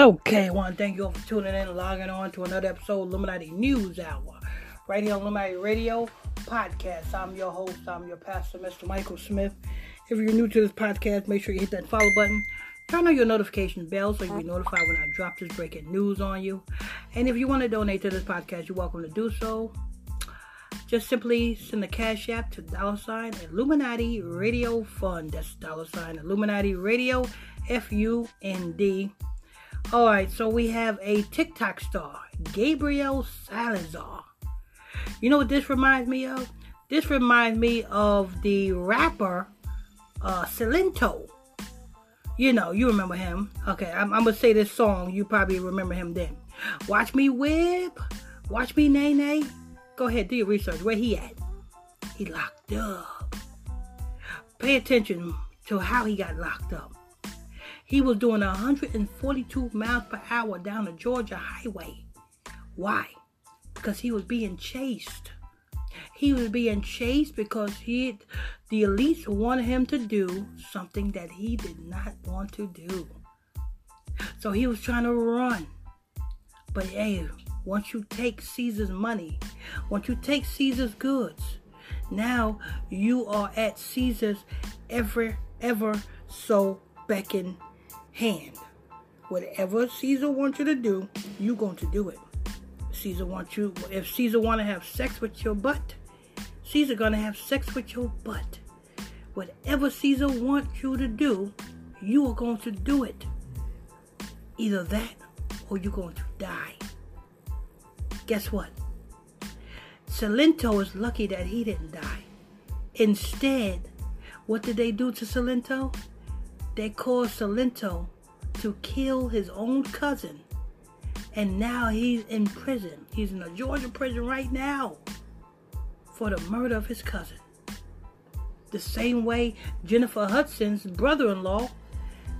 Okay, I want to thank you all for tuning in and logging on to another episode of Illuminati News Hour. Right here on Illuminati Radio Podcast. I'm your host, I'm your pastor, Mr. Michael Smith. If you're new to this podcast, make sure you hit that follow button. Turn on your notification bell so you'll be notified when I drop this breaking news on you. And if you want to donate to this podcast, you're welcome to do so. Just simply send a cash app to dollar sign Illuminati Radio Fund. That's dollar sign Illuminati Radio F U N D. All right, so we have a TikTok star, Gabriel Salazar. You know what this reminds me of? This reminds me of the rapper uh Silento. You know, you remember him. Okay, I'm, I'm gonna say this song. You probably remember him then. Watch me whip, watch me nay nay. Go ahead, do your research. Where he at? He locked up. Pay attention to how he got locked up. He was doing 142 miles per hour down the Georgia highway. Why? Because he was being chased. He was being chased because he, the elites wanted him to do something that he did not want to do. So he was trying to run. But hey, once you take Caesar's money, once you take Caesar's goods, now you are at Caesar's ever, ever so beckon hand. Whatever Caesar wants you to do, you going to do it. Caesar wants you, if Caesar want to have sex with your butt, Caesar gonna have sex with your butt. Whatever Caesar wants you to do, you are going to do it. Either that or you're going to die. Guess what? Silento is lucky that he didn't die. Instead, what did they do to Silento? They caused Silento to kill his own cousin. And now he's in prison. He's in a Georgia prison right now for the murder of his cousin. The same way Jennifer Hudson's brother in law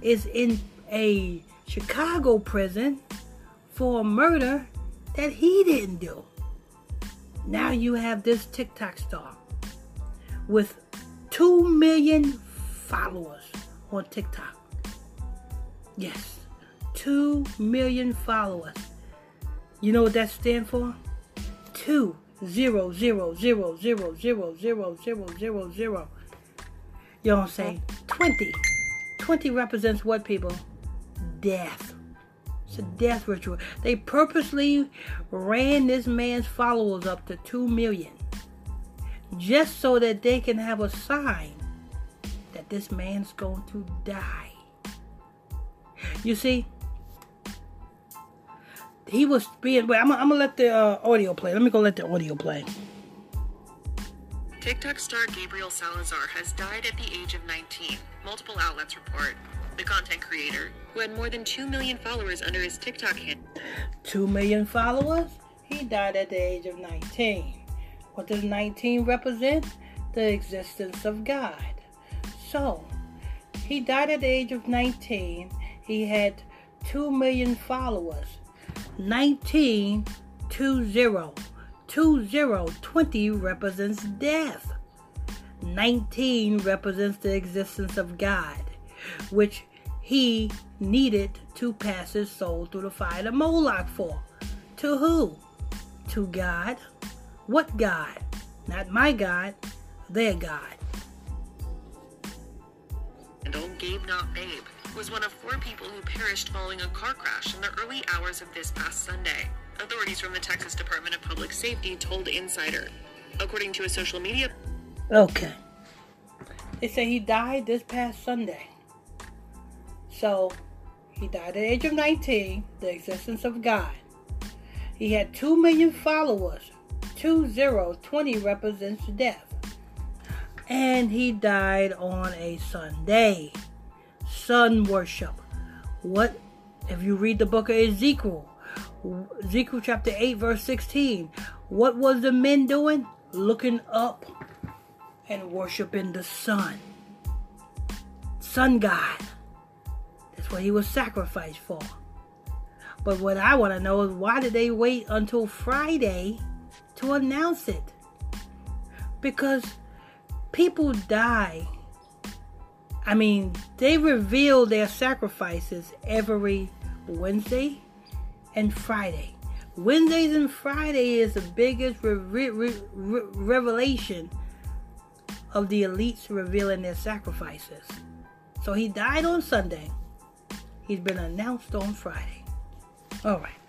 is in a Chicago prison for a murder that he didn't do. Now you have this TikTok star with 2 million followers on TikTok. Yes, 2 million followers. You know what that stands for? 2 0 You know what I'm saying? 20. 20 represents what, people? Death. It's a death ritual. They purposely ran this man's followers up to 2 million just so that they can have a sign this man's going to die. You see, he was being. Wait, I'm, I'm gonna let the uh, audio play. Let me go let the audio play. TikTok star Gabriel Salazar has died at the age of 19, multiple outlets report. The content creator, who had more than 2 million followers under his TikTok handle. 2 million followers? He died at the age of 19. What does 19 represent? The existence of God. So, he died at the age of 19. He had 2 million followers. 19, 20. 20, 20 represents death. 19 represents the existence of God, which he needed to pass his soul through the fire of Moloch for. To who? To God. What God? Not my God, their God. And Gabe Not Babe was one of four people who perished following a car crash in the early hours of this past Sunday. Authorities from the Texas Department of Public Safety told Insider. According to a social media. Okay. They say he died this past Sunday. So, he died at the age of 19, the existence of God. He had 2 million followers. 2020 represents death. And he died on a Sunday. Sun worship. What if you read the book of Ezekiel? Ezekiel chapter 8, verse 16. What was the men doing? Looking up and worshiping the sun. Sun God. That's what he was sacrificed for. But what I want to know is why did they wait until Friday to announce it? Because people die. I mean, they reveal their sacrifices every Wednesday and Friday. Wednesdays and Friday is the biggest re- re- re- revelation of the elites revealing their sacrifices. So he died on Sunday. He's been announced on Friday. All right.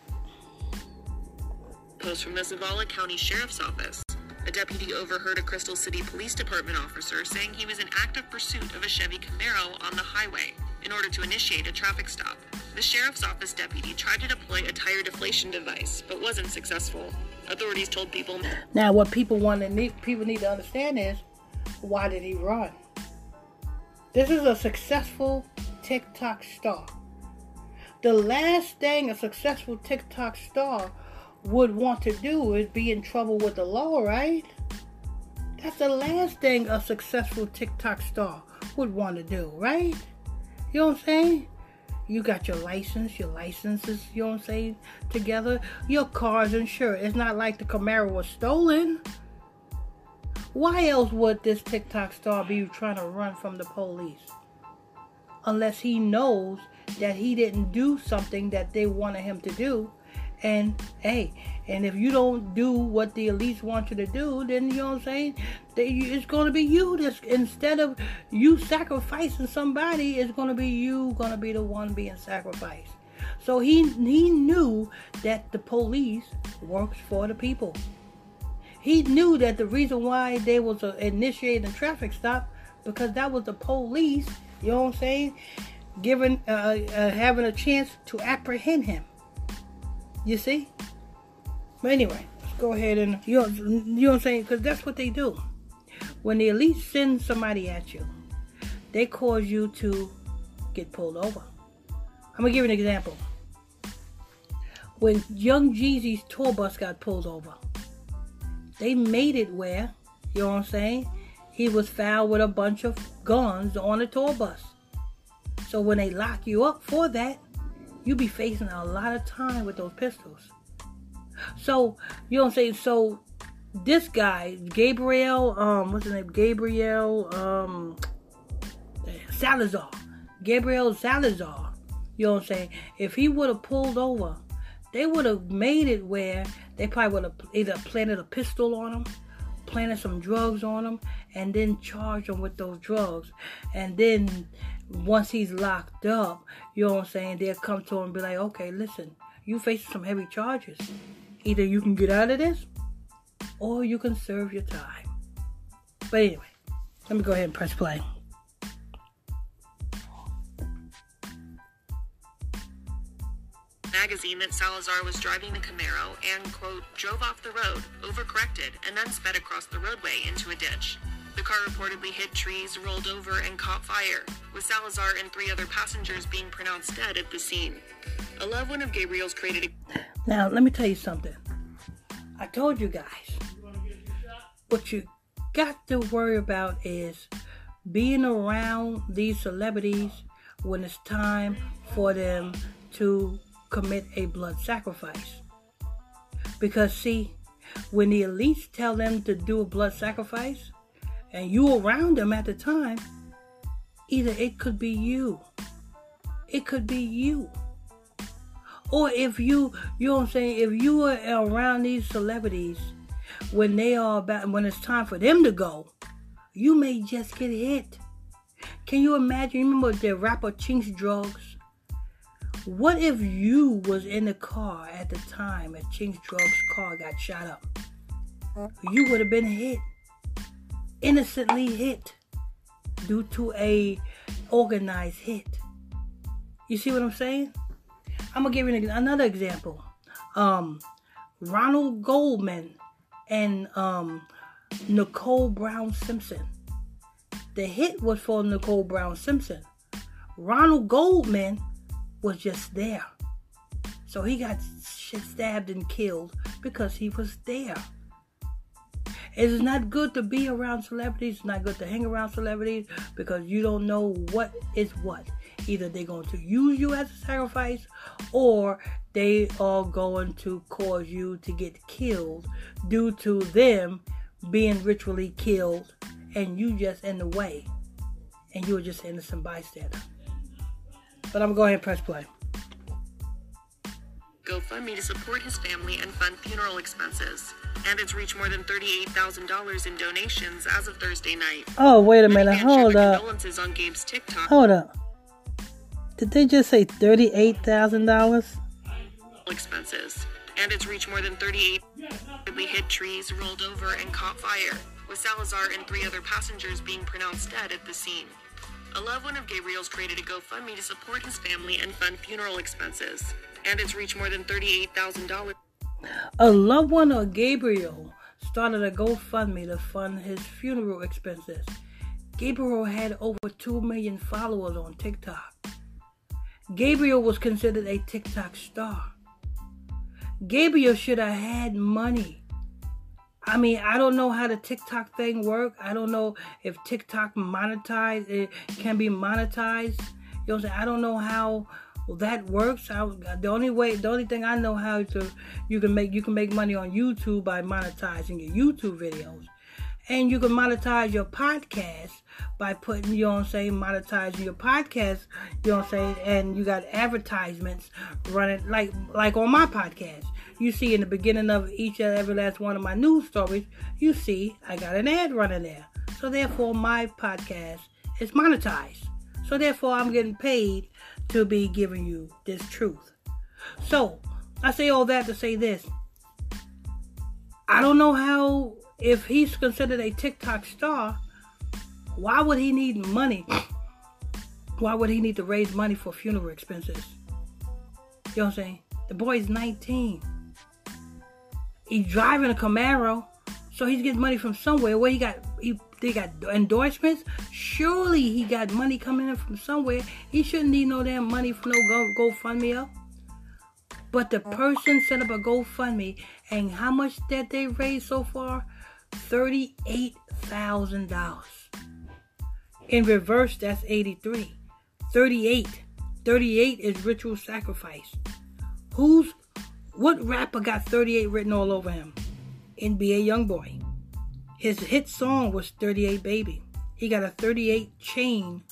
Post from the Zavala County Sheriff's Office. A deputy overheard a Crystal City Police Department officer saying he was in active pursuit of a Chevy Camaro on the highway in order to initiate a traffic stop. The sheriff's office deputy tried to deploy a tire deflation device, but wasn't successful. Authorities told people. Now, what people want to need, people need to understand is, why did he run? This is a successful TikTok star. The last thing a successful TikTok star would want to do is be in trouble with the law, right? That's the last thing a successful TikTok star would want to do, right? You know what I'm saying? You got your license, your licenses, you know what I'm saying, together. Your car's insured. It's not like the Camaro was stolen. Why else would this TikTok star be trying to run from the police? Unless he knows that he didn't do something that they wanted him to do and hey, and if you don't do what the elites want you to do, then you know what I'm saying? They, it's going to be you that's instead of you sacrificing somebody, it's going to be you going to be the one being sacrificed. So he he knew that the police works for the people. He knew that the reason why they was uh, initiating traffic stop because that was the police. You know what I'm saying? Giving uh, uh, having a chance to apprehend him. You see? But anyway, go ahead and you know, you know what I'm saying? Because that's what they do. When the elite send somebody at you, they cause you to get pulled over. I'm gonna give you an example. When Young Jeezy's tour bus got pulled over, they made it where, you know what I'm saying? He was found with a bunch of guns on the tour bus. So when they lock you up for that, you be facing a lot of time with those pistols. So, you don't I'm? So, this guy, Gabriel, um, what's his name? Gabriel, um, Salazar. Gabriel Salazar. You know what I'm saying? If he would have pulled over, they would have made it where they probably would have either planted a pistol on him, planted some drugs on him, and then charged him with those drugs. And then once he's locked up, you know what I'm saying, they'll come to him and be like, okay, listen, you facing some heavy charges. Either you can get out of this or you can serve your time. But anyway, let me go ahead and press play. Magazine that Salazar was driving the Camaro and, quote, drove off the road, overcorrected, and then sped across the roadway into a ditch. The car reportedly hit trees, rolled over, and caught fire, with Salazar and three other passengers being pronounced dead at the scene. A loved one of Gabriel's created a. Now, let me tell you something. I told you guys. What you got to worry about is being around these celebrities when it's time for them to commit a blood sacrifice. Because, see, when the elites tell them to do a blood sacrifice, and you around them at the time, either it could be you. It could be you. Or if you, you know what I'm saying, if you are around these celebrities when they are about, when it's time for them to go, you may just get hit. Can you imagine? Remember the rapper Chinx Drugz? What if you was in the car at the time that Chinx Drug's car got shot up? You would have been hit innocently hit due to a organized hit. You see what I'm saying? I'm gonna give you another example. Um, Ronald Goldman and um, Nicole Brown Simpson. The hit was for Nicole Brown Simpson. Ronald Goldman was just there. So he got stabbed and killed because he was there. It is not good to be around celebrities. It's not good to hang around celebrities because you don't know what is what. Either they're going to use you as a sacrifice or they are going to cause you to get killed due to them being ritually killed and you just in the way and you were just innocent bystander. But I'm going to go ahead and press play. GoFundMe to support his family and fund funeral expenses. And it's reached more than $38,000 in donations as of Thursday night. Oh, wait a minute. Hold up. condolences on Gabe's TikTok Hold up. Did they just say $38,000? expenses. And it's reached more than 38 badly hit trees, rolled over, and caught fire, with Salazar and three other passengers being pronounced dead at the scene. A loved one of Gabriel's created a GoFundMe to support his family and fund funeral expenses. And it's reached more than $38,000. A loved one of Gabriel started a GoFundMe to fund his funeral expenses. Gabriel had over 2 million followers on TikTok. Gabriel was considered a TikTok star. Gabriel should have had money. I mean, I don't know how the TikTok thing work. I don't know if TikTok monetize it can be monetized. You know? I don't know how that works. I, the only way, the only thing I know how to you can make you can make money on YouTube by monetizing your YouTube videos, and you can monetize your podcast by putting you I'm saying monetizing your podcast. You I'm saying, and you got advertisements running like like on my podcast. You see in the beginning of each and every last one of my news stories, you see I got an ad running there. So therefore, my podcast is monetized. So therefore, I'm getting paid to be giving you this truth. So I say all that to say this. I don't know how if he's considered a TikTok star, why would he need money? Why would he need to raise money for funeral expenses? You know what I'm saying? The boy's 19. He's driving a Camaro, so he's getting money from somewhere. Where he got he they got endorsements. Surely he got money coming in from somewhere. He shouldn't need no damn money from no go GoFundMe up. But the person set up a GoFundMe, and how much that they raised so far? Thirty-eight thousand dollars. In reverse, that's 83. 38. 38 is ritual sacrifice. Who's what rapper got 38 written all over him? NBA Youngboy. His hit song was 38 Baby. He got a 38 chain,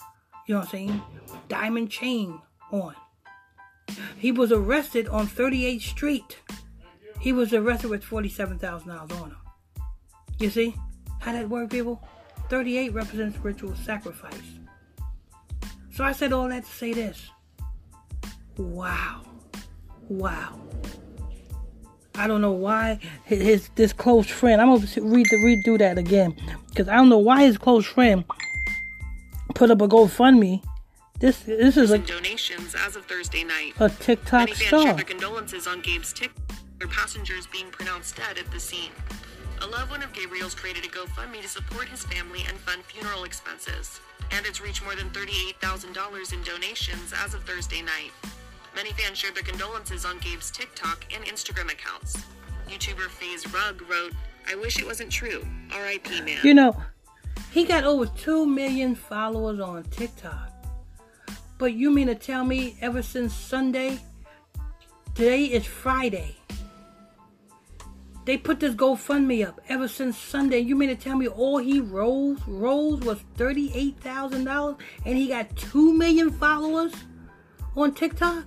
you know what I'm saying? Diamond chain on. He was arrested on 38th Street. He was arrested with $47,000 on him. You see how that work, people? 38 represents ritual sacrifice. So I said all that to say this. Wow. Wow. I don't know why his, his this close friend. I'm gonna read the redo that again because I don't know why his close friend put up a GoFundMe. This this is a, donations as of Thursday night. a TikTok Many fans star. their condolences on Gabe's TikTok. Their passengers being pronounced dead at the scene. A loved one of Gabriel's created a GoFundMe to support his family and fund funeral expenses. And it's reached more than $38,000 in donations as of Thursday night. Many fans shared their condolences on Gabe's TikTok and Instagram accounts. YouTuber FaZe Rug wrote, I wish it wasn't true. R.I.P. man. You know, he got over 2 million followers on TikTok. But you mean to tell me ever since Sunday, today is Friday, they put this GoFundMe up ever since Sunday. You mean to tell me all he rose, rose was $38,000 and he got 2 million followers on TikTok?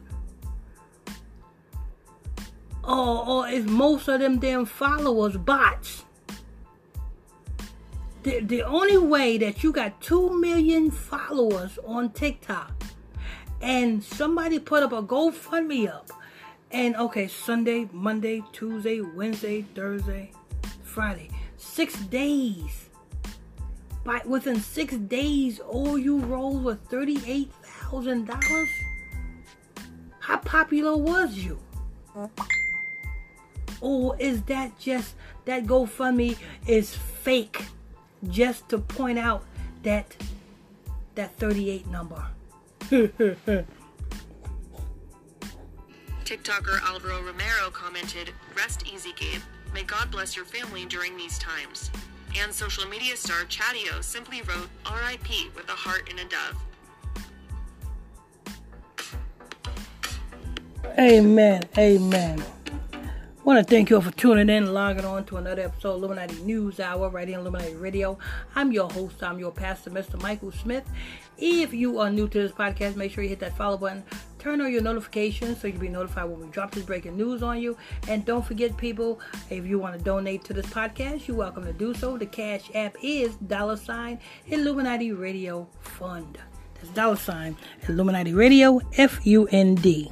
Or, or is most of them damn followers bots? the, the only way that you got 2 million followers on TikTok and somebody put up a GoFundMe up and okay, Sunday, Monday, Tuesday, Wednesday, Thursday, Friday, six days. By within six days, all you rolled was thirty-eight thousand dollars. How popular was you? Mm-hmm. Or is that just that GoFundMe is fake? just to point out that that 38 number. TikToker Alvaro Romero commented, Rest easy, Gabe. May God bless your family during these times. And social media star Chatio simply wrote RIP with a heart and a dove. Amen. Amen. Want to thank you all for tuning in and logging on to another episode of Illuminati News Hour right here on Illuminati Radio. I'm your host, I'm your pastor, Mr. Michael Smith. If you are new to this podcast, make sure you hit that follow button, Turn on your notifications so you'll be notified when we drop this breaking news on you. And don't forget, people, if you want to donate to this podcast, you're welcome to do so. The Cash App is dollar sign Illuminati Radio Fund. That's dollar sign Illuminati Radio F U N D.